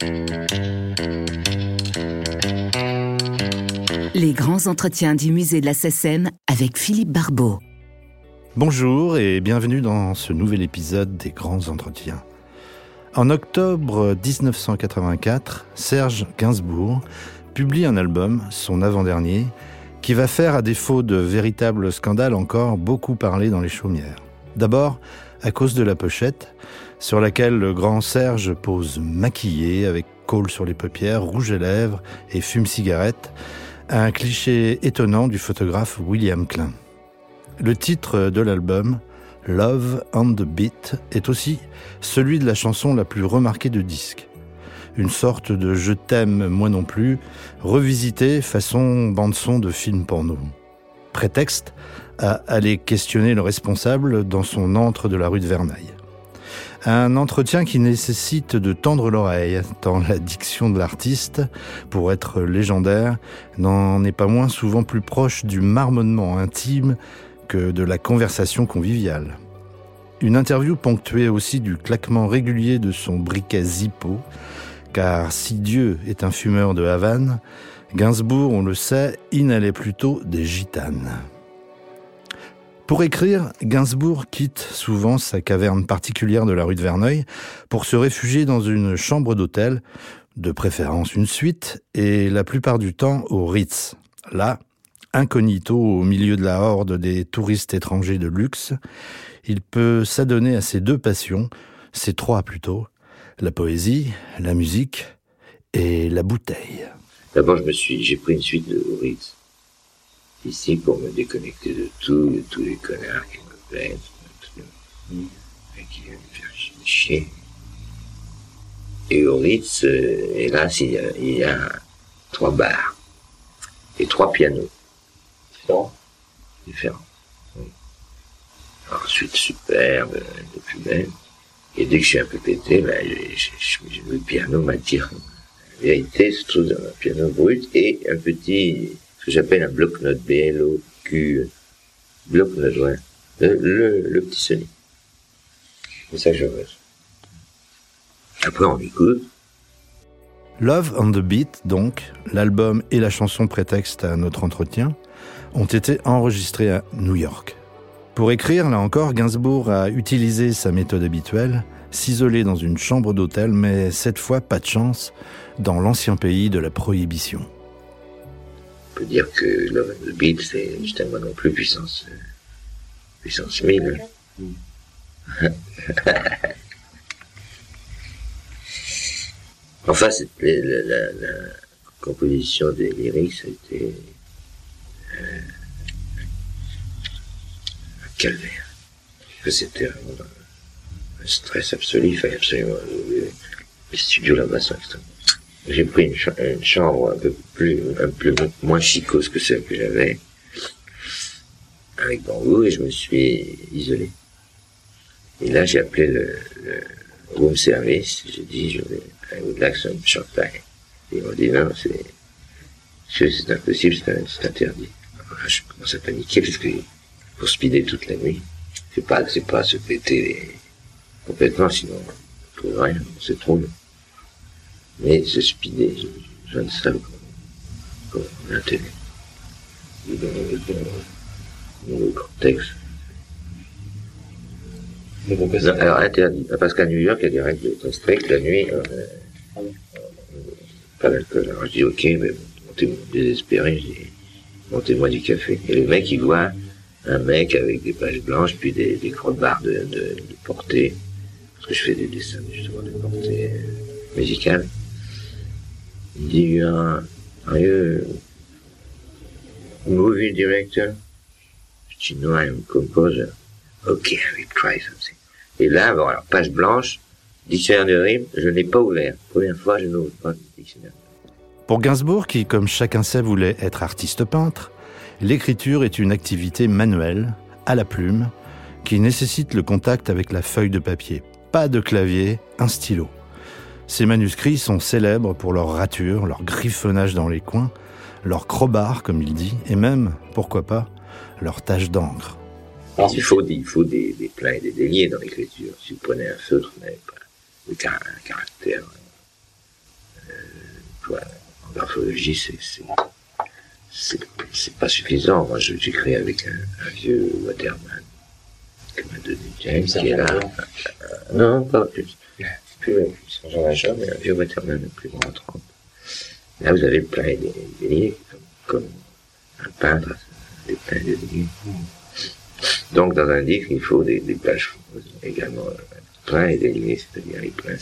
Les grands entretiens du musée de la SECEM avec Philippe Barbeau. Bonjour et bienvenue dans ce nouvel épisode des grands entretiens. En octobre 1984, Serge Gainsbourg publie un album, son avant-dernier, qui va faire, à défaut de véritables scandales, encore beaucoup parler dans les chaumières. D'abord, à cause de la pochette, sur laquelle le grand Serge pose maquillé, avec col sur les paupières, rouge à lèvres et fume cigarette, un cliché étonnant du photographe William Klein. Le titre de l'album, Love on the Beat, est aussi celui de la chanson la plus remarquée de disque. Une sorte de je t'aime moi non plus, revisité façon bande-son de film porno. Prétexte à aller questionner le responsable dans son antre de la rue de Vernaille. Un entretien qui nécessite de tendre l'oreille, tant la diction de l'artiste, pour être légendaire, n'en est pas moins souvent plus proche du marmonnement intime que de la conversation conviviale. Une interview ponctuée aussi du claquement régulier de son briquet Zippo, car si Dieu est un fumeur de Havane, Gainsbourg, on le sait, inhalait plutôt des gitanes. Pour écrire, Gainsbourg quitte souvent sa caverne particulière de la rue de Verneuil pour se réfugier dans une chambre d'hôtel, de préférence une suite, et la plupart du temps au Ritz. Là, incognito au milieu de la horde des touristes étrangers de luxe, il peut s'adonner à ses deux passions, ses trois plutôt, la poésie, la musique et la bouteille. D'abord, je me suis, j'ai pris une suite de Ritz ici pour me déconnecter de tout, de tous les connards qui me plaisent, et qui viennent me faire chier. Et au Ritz, euh, hélas, il y, a, il y a trois bars et trois pianos. Différents? Différents. Oui. Ensuite, superbe, de plus belle. Et dès que je suis un peu pété, ben, je, je, je, le piano m'attire. La vérité se trouve dans un piano brut et un petit j'appelle un bloc-notes B-L-O-Q. Bloc-notes. Le, petit Sony. C'est ça je. Après, on écoute. Love on the Beat, donc, l'album et la chanson prétexte à notre entretien, ont été enregistrés à New York. Pour écrire, là encore, Gainsbourg a utilisé sa méthode habituelle, s'isoler dans une chambre d'hôtel, mais cette fois, pas de chance, dans l'ancien pays de la prohibition peut dire que Love and the Beat, c'est justement non plus puissance, euh, puissance 1000. enfin, la, la, la, composition des lyrics, été euh, un calvaire. C'était vraiment un stress absolu, il fallait absolument... Les studios là-bas sont extrêmement j'ai pris une, ch une, chambre un peu plus, un peu moins chicose que celle que j'avais, avec bambou, et je me suis isolé. Et là, j'ai appelé le, le, room service, j'ai dit, je vais, I would like some champagne. Et ils m'ont dit, non, c'est, c'est impossible, c'est interdit. Là, je commence à paniquer, parce que pour speeder toute la nuit, c'est pas, c'est pas se péter complètement, sinon on trouve rien, c'est trop long. Mais ce speedé, je, je ne sais pas la télé. Dans, dans, dans le cortex. Non, alors interdit. Parce qu'à New York, il y a des règles très strictes. La nuit, euh, euh, pas d'alcool. Alors je dis ok, mais montez-moi désespéré, je dis montez-moi du café. Et le mec, il voit un mec avec des pages blanches, puis des, des crottes-barres de, de, de, portée. Parce que je fais des dessins justement de portée euh, musicale. Uh, are you a movie director? I'm a composer. Ok, I will try something. Et là, bon, alors, page blanche, dictionnaire de rimes, je n'ai pas ouvert. Première fois, je n'ouvre pas le dictionnaire. Pour Gainsbourg, qui, comme chacun sait, voulait être artiste peintre, l'écriture est une activité manuelle, à la plume, qui nécessite le contact avec la feuille de papier. Pas de clavier, un stylo. Ces manuscrits sont célèbres pour leur rature, leur griffonnage dans les coins, leur crowbar, comme il dit, et même, pourquoi pas, leur tache d'encre. Il faut, il faut des, des plats et des déliés dans l'écriture. Si vous prenez un feutre, vous n'avez pas un caractère quoi. En graphologie, c'est, pas suffisant. Moi, je- j'écris avec un, un vieux Waterman que m'a donné James, qui est là. Euh, non, pas plus. Plus, Valjean, mais un vieux le plus grand 30. Là, vous avez plein des, lignes, comme, un peintre, des plein de lignes. Donc, dans un livre, il faut des, des pages également euh, plein et déliées, c'est-à-dire les pleins,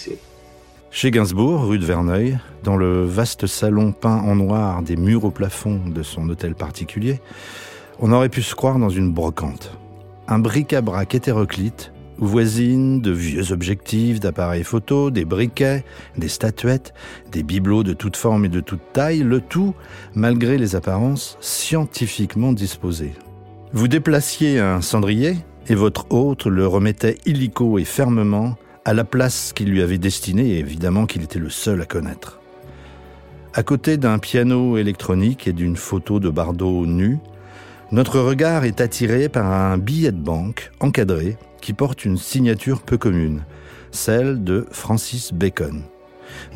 Chez Gainsbourg, rue de Verneuil, dans le vaste salon peint en noir des murs au plafond de son hôtel particulier, on aurait pu se croire dans une brocante. Un bric-à-brac hétéroclite où voisinent de vieux objectifs d'appareils photo, des briquets, des statuettes, des bibelots de toutes formes et de toutes tailles, le tout, malgré les apparences, scientifiquement disposées. Vous déplaciez un cendrier et votre hôte le remettait illico et fermement à la place qu'il lui avait destinée et évidemment qu'il était le seul à connaître. À côté d'un piano électronique et d'une photo de Bardot nu, notre regard est attiré par un billet de banque encadré qui porte une signature peu commune, celle de Francis Bacon.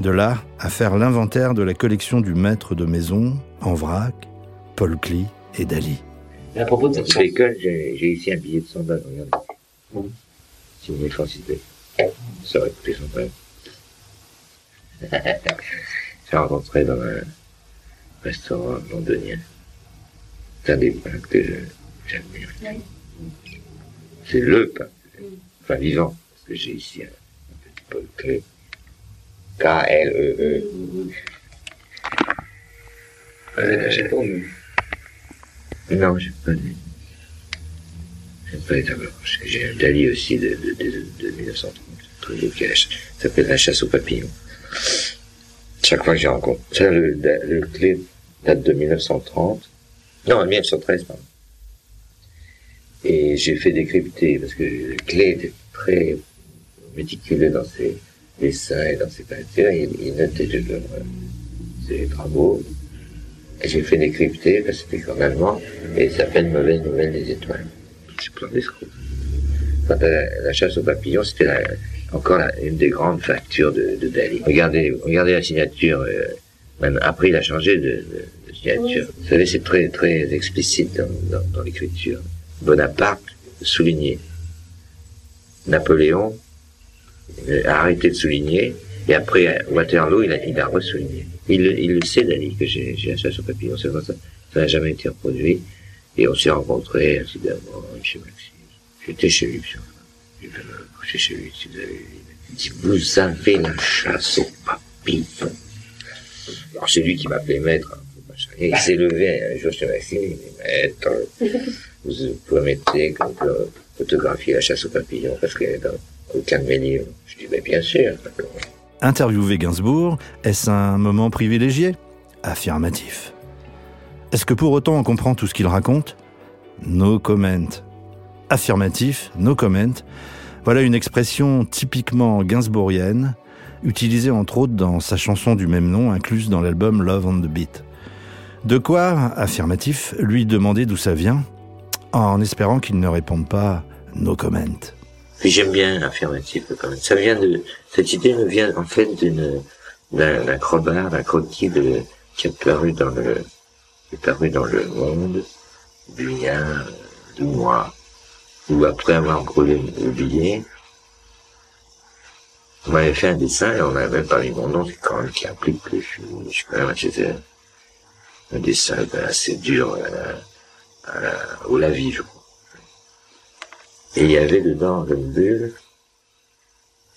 De là à faire l'inventaire de la collection du maître de maison en vrac, Paul Klee et Dali. À propos de Francis Bacon, j'ai ici un billet de 100 balles, regardez. Mhm. Signé Francis Bacon. Ça aurait coûté 100 balles. J'ai rencontré dans un restaurant londonien. C'est un des peintres que j'admire. C'est le peintre. Enfin, vivant. Parce que j'ai ici un, un petit Paul Klee. K-L-E-E. Vous avez acheté pour nous. Non, j'ai pas lu. J'aime pas les tableaux. J'ai un Dali aussi de, de, de, de 1930. un truc qui s'appelle La chasse aux papillons. Chaque fois que j'ai rencontré. Ça, le, le clé date de 1930. Non, 1913, pardon. Et j'ai fait décrypter, parce que clé était très méticuleux dans ses dessins et dans ses peintures. Il, il notait toujours ses travaux. Et j'ai fait décrypter, parce que c'était qu'en allemand, et il s'appelle Mauvaise Nouvelle des Étoiles. C'est plein d'escrocs. Enfin, la, la chasse aux papillons, c'était encore la- une des grandes factures de, de Dali. Regardez, regardez la signature, euh, après il a changé de, de- de signature. Vous savez, c'est très, très explicite dans, dans, dans l'écriture. Bonaparte, souligné. Napoléon euh, a arrêté de souligner, et après Waterloo, il a, il a ressouligné. Il, le- il le sait, Dali, que j'ai papillons, c'est vrai, ça ça n'a jamais été reproduit. Et on s'est rencontrés, incidemment, chez Maxime. J'étais chez lui, puis j'ai fait me coucher chez lui, si vous avez vu. Il dit, vous avez la chasse aux papillons. Alors c'est lui qui m'appelait maître. il s'est levé un jour il dit, maître, vous promettez qu'on peut photographier la chasse aux papillons parce qu'elle est dans aucun de mes livres. Je dis, mais bien sûr. Interviewer Gainsbourg, est-ce un moment privilégié? Affirmatif. Est-ce que pour autant on comprend tout ce qu'il raconte? No comment. Affirmatif, no comment. Voilà une expression typiquement gainsbourgienne, utilisée entre autres dans sa chanson du même nom, incluse dans l'album Love on the Beat. De quoi, affirmatif, lui demander d'où ça vient, en espérant qu'il ne réponde pas no comment. J'aime bien affirmatif. Ça vient de cette idée me vient en fait d'une d'un d'un crowbar, d'un de qui est paru dans le est paru dans le Monde a euh, deux mois où après avoir brûlé le billet, on m'avait fait un dessin et on avait mis mon nom, c'est quand même qui implique que je suis, quand même assez un dessin ben, assez dur à la, à la, au lavis, je crois. Et il y avait dedans une bulle.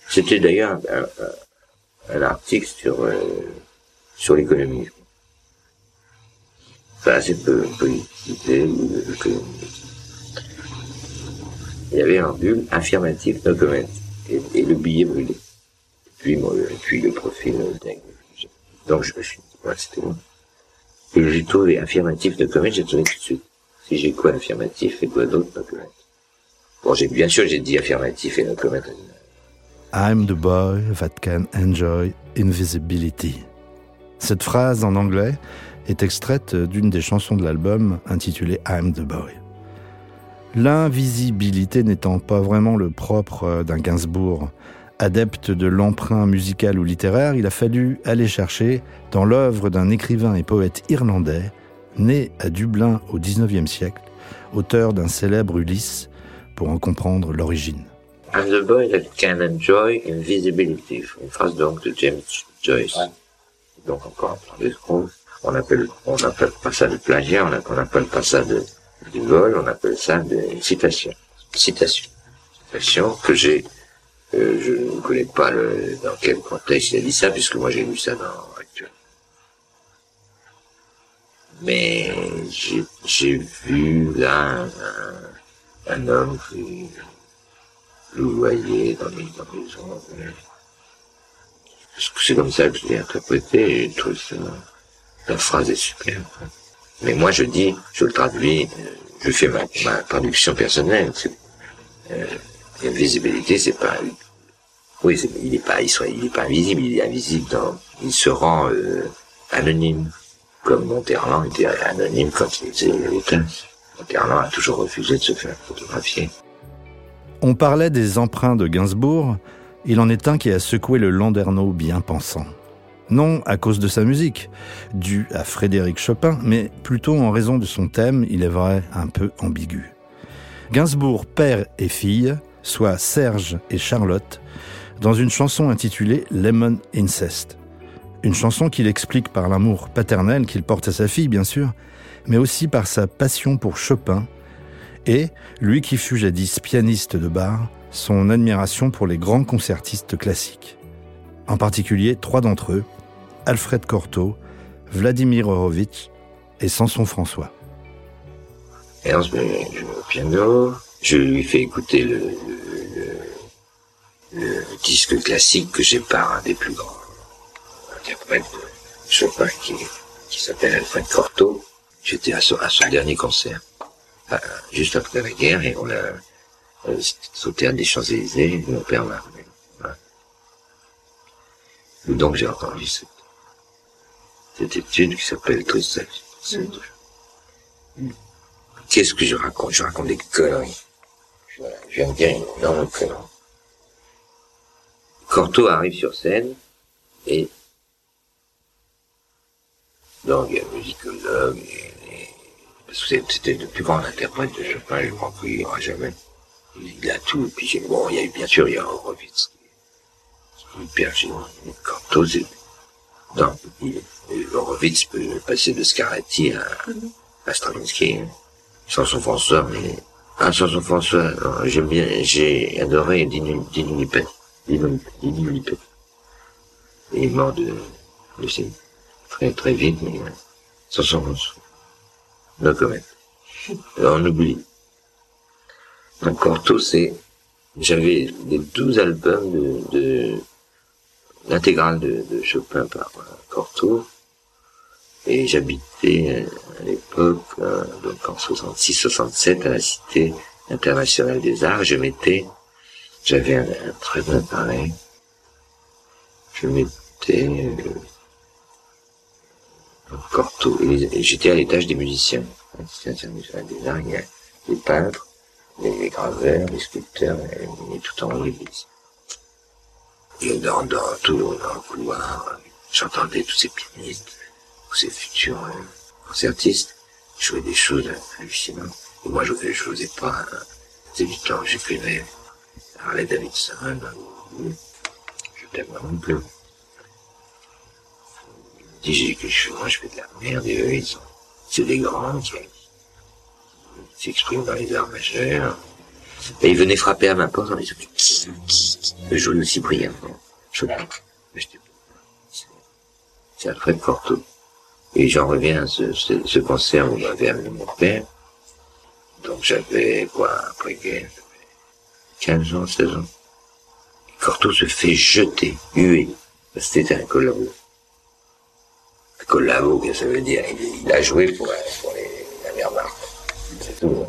C'était d'ailleurs un, un- article sur, euh, sur l'économie. Enfin, assez peu économie. Il y avait un bulle affirmatif, no comment. Et, et le billet brûlé. Puis, moi, puis le profil euh, dingue. Donc je me suis dit, ouais, c'était moi. Et j'ai trouvé affirmatif, no comment, j'ai trouvé tout de suite. Si j'ai quoi affirmatif et quoi d'autre, no comment. Bon, j'ai, bien sûr, j'ai dit affirmatif et no comment. I'm the boy that can enjoy invisibility. Cette phrase en anglais est extraite d'une des chansons de l'album intitulée I'm the boy. L'invisibilité n'étant pas vraiment le propre d'un Gainsbourg Adepte de l'emprunt musical ou littéraire, il a fallu aller chercher dans l'œuvre d'un écrivain et poète irlandais, né à Dublin au XIXe siècle, auteur d'un célèbre Ulysse, pour en comprendre l'origine. I'm the boy that can enjoy invisibility. Une phrase donc de James Joyce. Donc encore un plan On appelle, on appelle pas ça de plagiat, on, on appelle pas ça de, du vol, on appelle ça de citation. Citation. Citation que j'ai, euh, je ne connais pas le, dans quel contexte il a dit ça, puisque moi j'ai lu ça dans Actuel. Mais j'ai, vu là un, un, homme qui louvoyer dans les, dans les. C'est comme ça que je l'ai interprété et je trouve ça, la phrase est super. Mais moi je dis, je le traduis, je fais ma, ma traduction personnelle. Euh, invisibilité, c'est pas, oui, est, il est pas, il, soit, il pas invisible, il est invisible dans, il se rend euh, anonyme, comme Monterland était anonyme quand il était l'État. Monterland a toujours refusé de se faire photographier. On parlait des emprunts de Gainsbourg, il en est un qui a secoué le Landerneau bien pensant. Non à cause de sa musique, due à Frédéric Chopin, mais plutôt en raison de son thème, il est vrai, un peu ambigu. Gainsbourg, père et fille, soit Serge et Charlotte, dans une chanson intitulée Lemon Incest. Une chanson qu'il explique par l'amour paternel qu'il porte à sa fille, bien sûr, mais aussi par sa passion pour Chopin, et, lui qui fut jadis pianiste de bar, son admiration pour les grands concertistes classiques. En particulier trois d'entre eux, Alfred Cortot, Vladimir Horowitz et Samson François. Ernst piano, je lui fais écouter le, le, le disque classique que j'ai par un des plus grands interprètes de Chopin qui, qui s'appelle Alfred Cortot. J'étais à son, à son dernier concert. Euh, juste après la guerre et on a euh, au théâtre des Champs-Élysées, mon père m'a. Voilà. Donc j'ai entendu cette, cette étude qui s'appelle Tristesse. Mmh. Qu'est-ce que je raconte? Je raconte des conneries. Voilà, je viens de dire. Corto arrive sur scène et donc il y a musicologue et c'était le plus grand interprète de Chopin, je crois qu'il n'y aura jamais. Il a tout, et puis bon, il y a eu, bien sûr, il y a Horowitz, hyper génial, Cortot, non, Horowitz peut passer de Scarlatti à, Stravinsky, sans son François, mais, ah, sans son François, j'aime bien, j'ai adoré Dinu Lipet, Dinu Lipet. Il est mort de, de très, très vite, mais, sans son François. No comment. On oublie. Corto, c'est, j'avais les 12 albums de, de l'intégrale de, de, Chopin par Corto. Et j'habitais euh, à l'époque, euh, donc en 66-67, à la Cité internationale des arts. Je mettais, j'avais un, très bon appareil. Je mettais euh, Corto. Et j'étais à l'étage des musiciens. Des arts, il y a les peintres, les graveurs, les sculpteurs, et, tout en haut l'église. Et dans, dans tout dans le couloir, j'entendais tous ces pianistes, ces futurs euh, concertistes jouer des choses hallucinantes. Moi, je n'osais pas. Hein. C'est du temps, j'écrivais Harley Davidson, je t'aime non plus dis que je, moi je fais de la merde et eux ils sont, c'est des grands qui, s'expriment dans les arts majeurs. Et ils venaient frapper à ma porte en disant qui, qui, qui peut jouer aussi brillamment. Je c'est Alfred Cortot. Et j'en reviens à ce, ce, ce concert où m'avait amené mon père. Donc j'avais, quoi, après guerre, 15 ans, 16 ans. Cortot se fait jeter, huer. C'était un collabo collabo, que ça veut dire il, a joué pour, pour les, la Wehrmacht. C'est tout.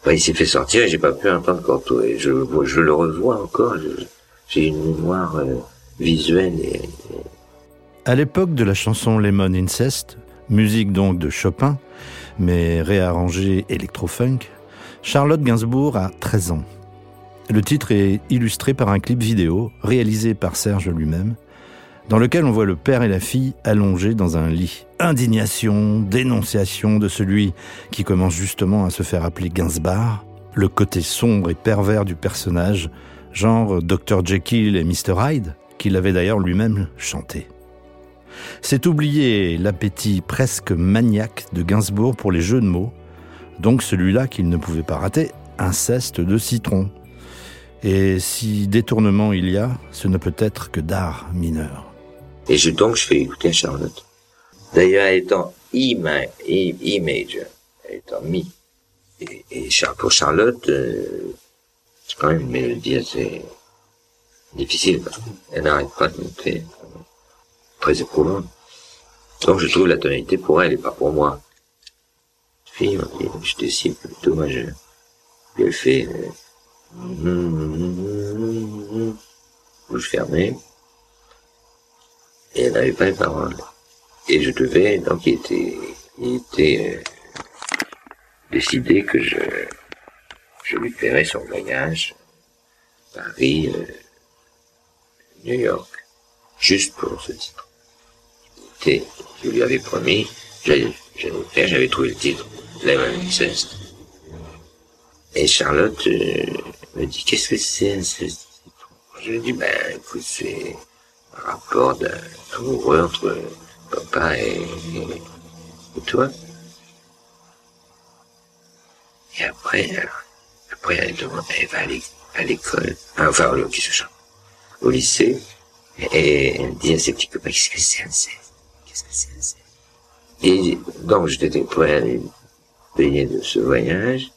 Enfin, il s'est fait sortir et j'ai pas pu entendre Corto. Et je, le revois encore. J'ai une mémoire euh, visuelle. Et... À l'époque de la chanson Lemon Incest, musique donc de Chopin, mais réarrangée électro-funk, Charlotte Gainsbourg a 13 ans. Le titre est illustré par un clip vidéo réalisé par Serge lui-même, dans lequel on voit le père et la fille allongés dans un lit. Indignation, dénonciation de celui qui commence justement à se faire appeler Gainsbar, le côté sombre et pervers du personnage, genre Dr. Jekyll et Mr. Hyde, qu'il avait d'ailleurs lui-même chanté. C'est oublier l'appétit presque maniaque de Gainsbourg pour les jeux de mots, donc celui-là qu'il ne pouvait pas rater, inceste de citron. Et si détournement il y a, ce ne peut être que d'art mineur. Et je, donc, je fais écouter à Charlotte. D'ailleurs, elle est en E, e, E major. Elle est en Mi. Et, pour Charlotte, euh, c'est quand même une mélodie assez difficile. qu'elle n'arrête pas de monter. Très éprouvante. Donc, je trouve la tonalité pour elle et pas pour moi. Fille, je décide plutôt, moi, je, je le fais, euh, bouche fermée et elle n'avait pas les paroles. Et je devais, donc il était, il était euh, décidé que je, je lui paierais son voyage, Paris, euh, New York, juste pour ce titre. Et je lui avais promis, faire, j'avais trouvé le titre, Lemon Incest. Et Charlotte euh, me dit, qu'est-ce que c'est ce titre? Je lui dis, ben écoute, c'est un rapport d'un amoureux entre papa et, et, toi. Et après, euh, après elle demande, elle va à l'é- à l'école, enfin, au, au lycée, et elle dit à ses petits copains, qu'est-ce que c'est un inceste Et donc, j'étais prêt à payer de ce voyage,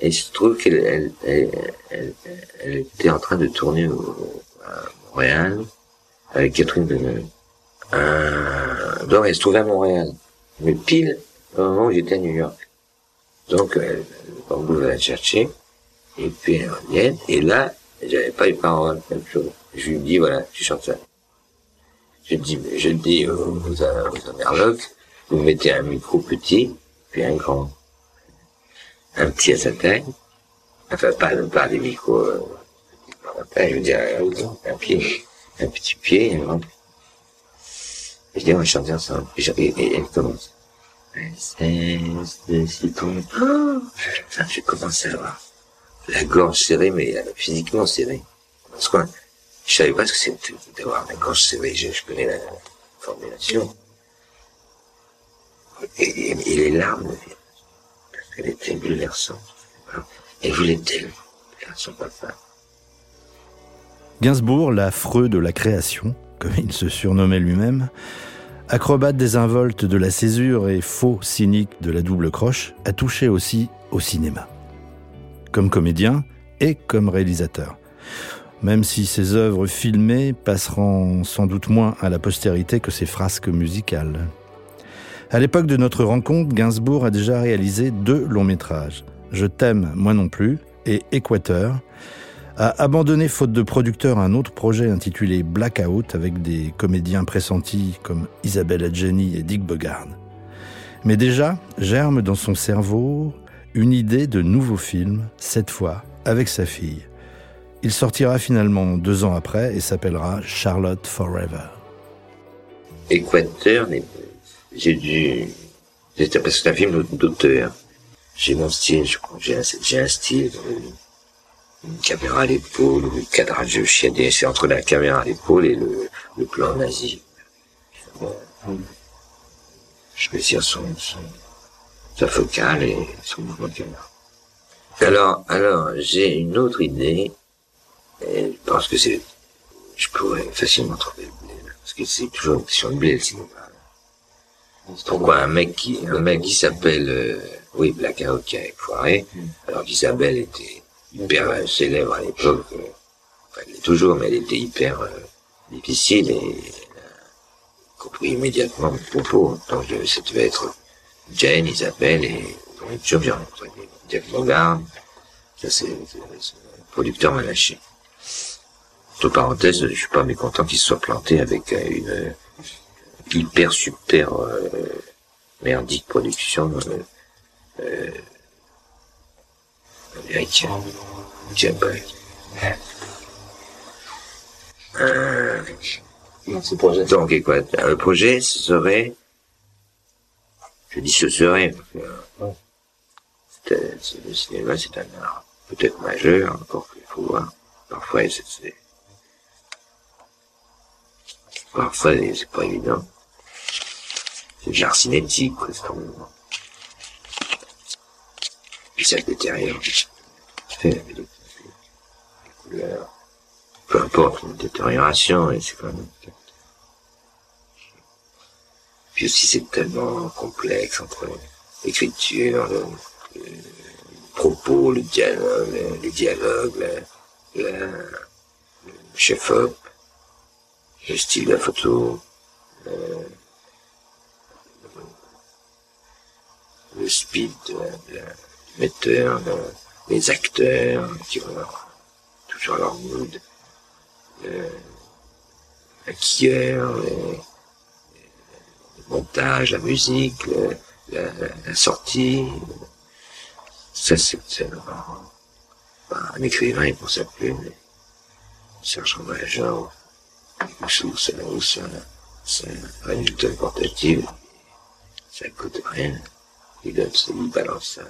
et il se trouve qu'elle elle, elle, elle- elle était en train de tourner au, à Montréal avec Catherine Deneuve. Euh, donc elle se trouvait à Montréal, mais pile au moment où j'étais à New York. Donc elle, va la chercher, et puis elle revient, et là, j'avais pas les paroles, même chose. Je lui dis, voilà, tu chantes ça. Je dis, je dis aux, aux, aux vous mettez un micro petit, puis un grand un petit à sa taille, enfin pas, pas des micros, euh, je veux dire, un, un pied, un petit pied, un grand je dis, on va chanter ensemble. Et, je- elle commence. Oh Putain, j'ai commencé à avoir la gorge serrée, mais euh, physiquement serrée. Parce je savais pas ce que c'était d'avoir la gorge serrée, je, je connais la formulation. Et, et- et les larmes me viennent. Parce qu'elle était bouleversante. Elle voulait tellement faire son papa. Gainsbourg, l'affreux de la création, comme il se surnommait lui-même, acrobate désinvolte de la césure et faux cynique de la double croche, a touché aussi au cinéma. Comme comédien et comme réalisateur. Même si ses œuvres filmées passeront sans doute moins à la postérité que ses frasques musicales. À l'époque de notre rencontre, Gainsbourg a déjà réalisé deux longs métrages. Je t'aime, moi non plus, et Équateur, a abandonné faute de producteur un autre projet intitulé Blackout avec des comédiens pressentis comme Isabelle Adjani et Dick Bogard. Mais déjà germe dans son cerveau une idée de nouveau film, cette fois avec sa fille. Il sortira finalement deux ans après et s'appellera Charlotte Forever. Équateur, j'ai dû, c'était parce que c'est un film d'auteur. J'ai mon style, je crois, j'ai un, style, euh, une caméra à l'épaule, le cadrage chiadé, c'est entre la caméra à l'épaule et le, plan nazi. Je mesure son, son, sa focale et son mouvement de caméra. Alors, alors, j'ai une autre idée, et je pense que c'est, je pourrais facilement trouver le blé, là, parce que c'est toujours une question de blé, le cinéma. Pourquoi un mec qui, un mec qui s'appelle, euh, oui, Blackout qui a foiré, alors qu'Isabelle était hyper euh, célèbre à l'époque, euh, enfin, elle l'est toujours, mais elle était hyper euh, difficile et elle a compris immédiatement mon propos. Donc, ça devait être Jane, Isabelle et, est toujours bien rencontré Jack Bogard. Ça, c'est, c'est- c'est- le producteur m'a lâché. Entre parenthèses, je suis pas mécontent qu'il se soit planté avec euh, une euh, hyper super euh, merdique production euh, euh, américaine. Euh, projet. donc, et quoi Le projet, ce serait... Je dis ce serait, parce que... Le cinéma, c'est un art peut-être majeur, encore qu'il faut voir. Parfois, c'est... c'est- Parfois, c'est pas évident. C'est de l'art cinétique, presque. Puis ça détériore. Peu importe, une détérioration, et c'est quand même... Puis aussi, c'est tellement complexe entre l'écriture, le, le propos, le dialogue, le, les dialogues, le, le chef-op, le style de la photo, le, le speed de de du metteur, les acteurs qui ont leur- toujours leur mood, le maquilleur, les, le montage, la musique, la, sortie. Ça, c'est vraiment- un écrivain, il pense à plus, mais Serge Major, sous ça, ou ça, c'est un résultat portatif, ça coûte rien. Il donne, il balance ça.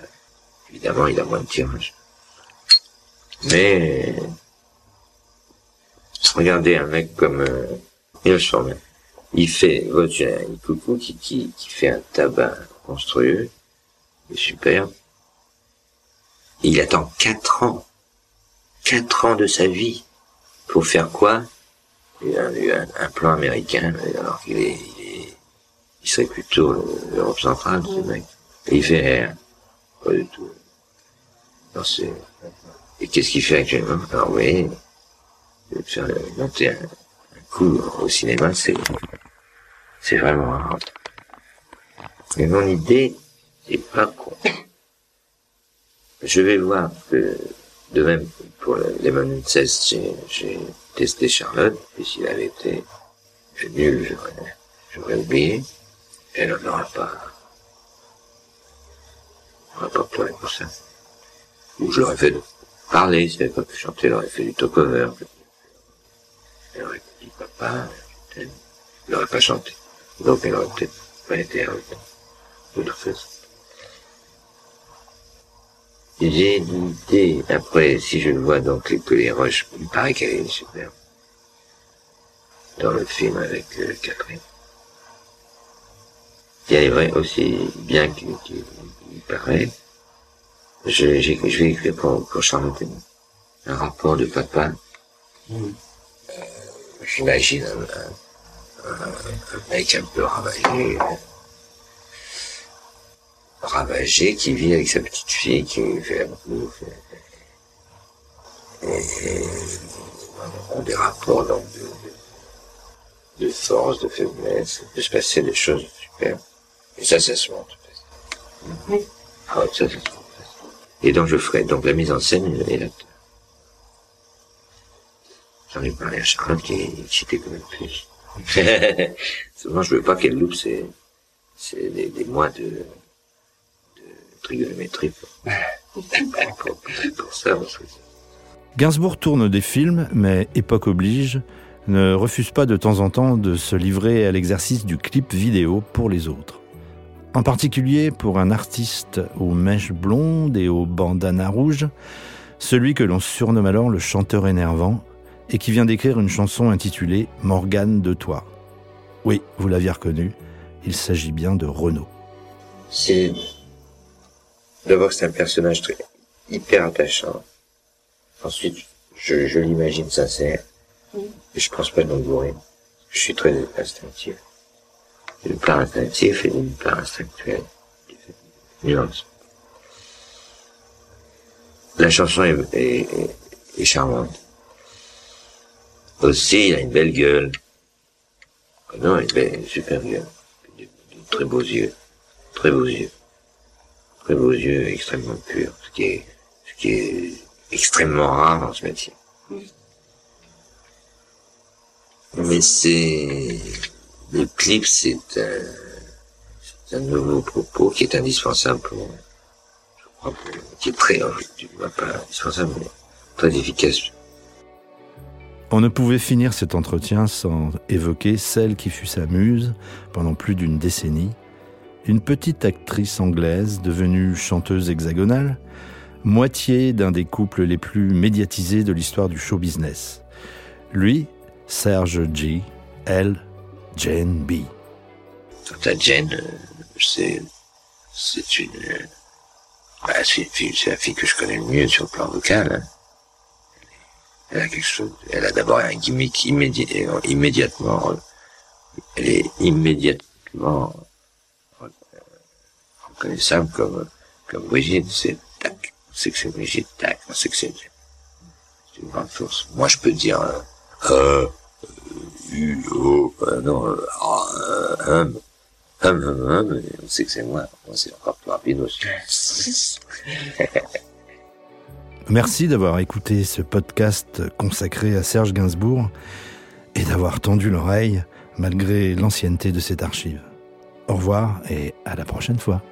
Évidemment, il a moins de tirage. Mais, regardez un mec comme euh, Miloš Forman. Il fait, votre un coucou qui, qui, qui fait un tabac monstrueux, est superbe. Et il attend quatre ans, quatre ans de sa vie pour faire quoi? Il a eu un, plan américain, alors qu'il est, il est, il serait plutôt l'Europe centrale, ce mec. Et il fait rien. Pas du tout. Non, c'est... Et qu'est-ce qu'il fait actuellement? Alors oui, il veut faire un, un coup au cinéma, c'est... C'est vraiment rare. Mais mon idée est pas con. Je vais voir que, de même pour le Lemon 16, j'ai, testé Charlotte, et s'il avait été nul, j'aurais, oublié. Elle n'en aura pas, on pas pour ça. Ou je l'aurais fait de parler, si elle pas pu chanter, elle aurait fait du talk-over. Elle aurait dit papa. Elle n'aurait pas chanté. Donc elle aurait peut-être pas été avec d'autres choses. J'ai l'idée, après, si je vois donc que les roches, il paraît qu'elle est superbe. Dans le film avec euh, Catherine. Et elle est vraie aussi bien qu'il paraît. Je, vais écrire pour, pour Charlotte un rapport de papa. Mhm. Euh, J'imagine un- un mec un peu ravagé. Ravagé qui vit avec sa petite fille qui fait la bouffe. Et, et on a des rapports donc de, de, force, de faiblesse. Il peut se passer des choses super. Et ça, ça se monte. Oui. Ah ça, ça se. Et donc je ferai donc la mise en scène et l'acteur. J'en ai parlé à Charlotte qui est excitée quand même plus. Seulement je veux pas qu'elle loupe ses, ses- des, des mois de trigonométrie pour, pour, pour- pour ça. parce que Gainsbourg tourne des films, mais époque oblige, ne refuse pas de temps en temps de se livrer à l'exercice du clip vidéo pour les autres. En particulier pour un artiste aux mèches blondes et aux bandanas rouges, celui que l'on surnomme alors le chanteur énervant et qui vient d'écrire une chanson intitulée Morgane de toi. Oui, vous l'aviez reconnu, il s'agit bien de Renaud. C'est d'abord c'est un personnage très hyper attachant. Ensuite, je, je l'imagine sincère. Je pense pas bourrer. Je suis très instinctif. D'une part instinctif et d'une part instinctuel. Nuance. La chanson est, est, est- est charmante. Aussi, il a une belle gueule. Non, une belle, une super gueule. De, de très beaux yeux. Très beaux yeux. Très beaux yeux, extrêmement purs. Ce qui est, ce qui est extrêmement rare dans ce métier. Mais c'est, le clip, c'est un, c'est un nouveau propos qui est indispensable pour, je crois, pour, qui est très, tu vois pas indispensable, mais très efficace. On ne pouvait finir cet entretien sans évoquer celle qui fut sa muse pendant plus d'une décennie, une petite actrice anglaise devenue chanteuse hexagonale, moitié d'un des couples les plus médiatisés de l'histoire du show business. Lui, Serge G, elle, Jane B. Quant Jane, euh, c'est, c'est une, euh, bah, c'est une fille, c'est la fille que je connais le mieux sur le plan vocal. hein. Elle a quelque chose, elle a d'abord un gimmick immédi- euh, immédiatement, elle est immédiatement comme, Brigitte, c'est tac, c'est que c'est Brigitte, tac, c'est que c'est, une grande force. Moi, je peux dire, euh, euh, non, hum, hum, hum, on sait que c'est moi. Moi, c'est encore plus rapide aussi. Merci d'avoir écouté ce podcast consacré à Serge Gainsbourg et d'avoir tendu l'oreille malgré l'ancienneté de cette archive. Au revoir et à la prochaine fois.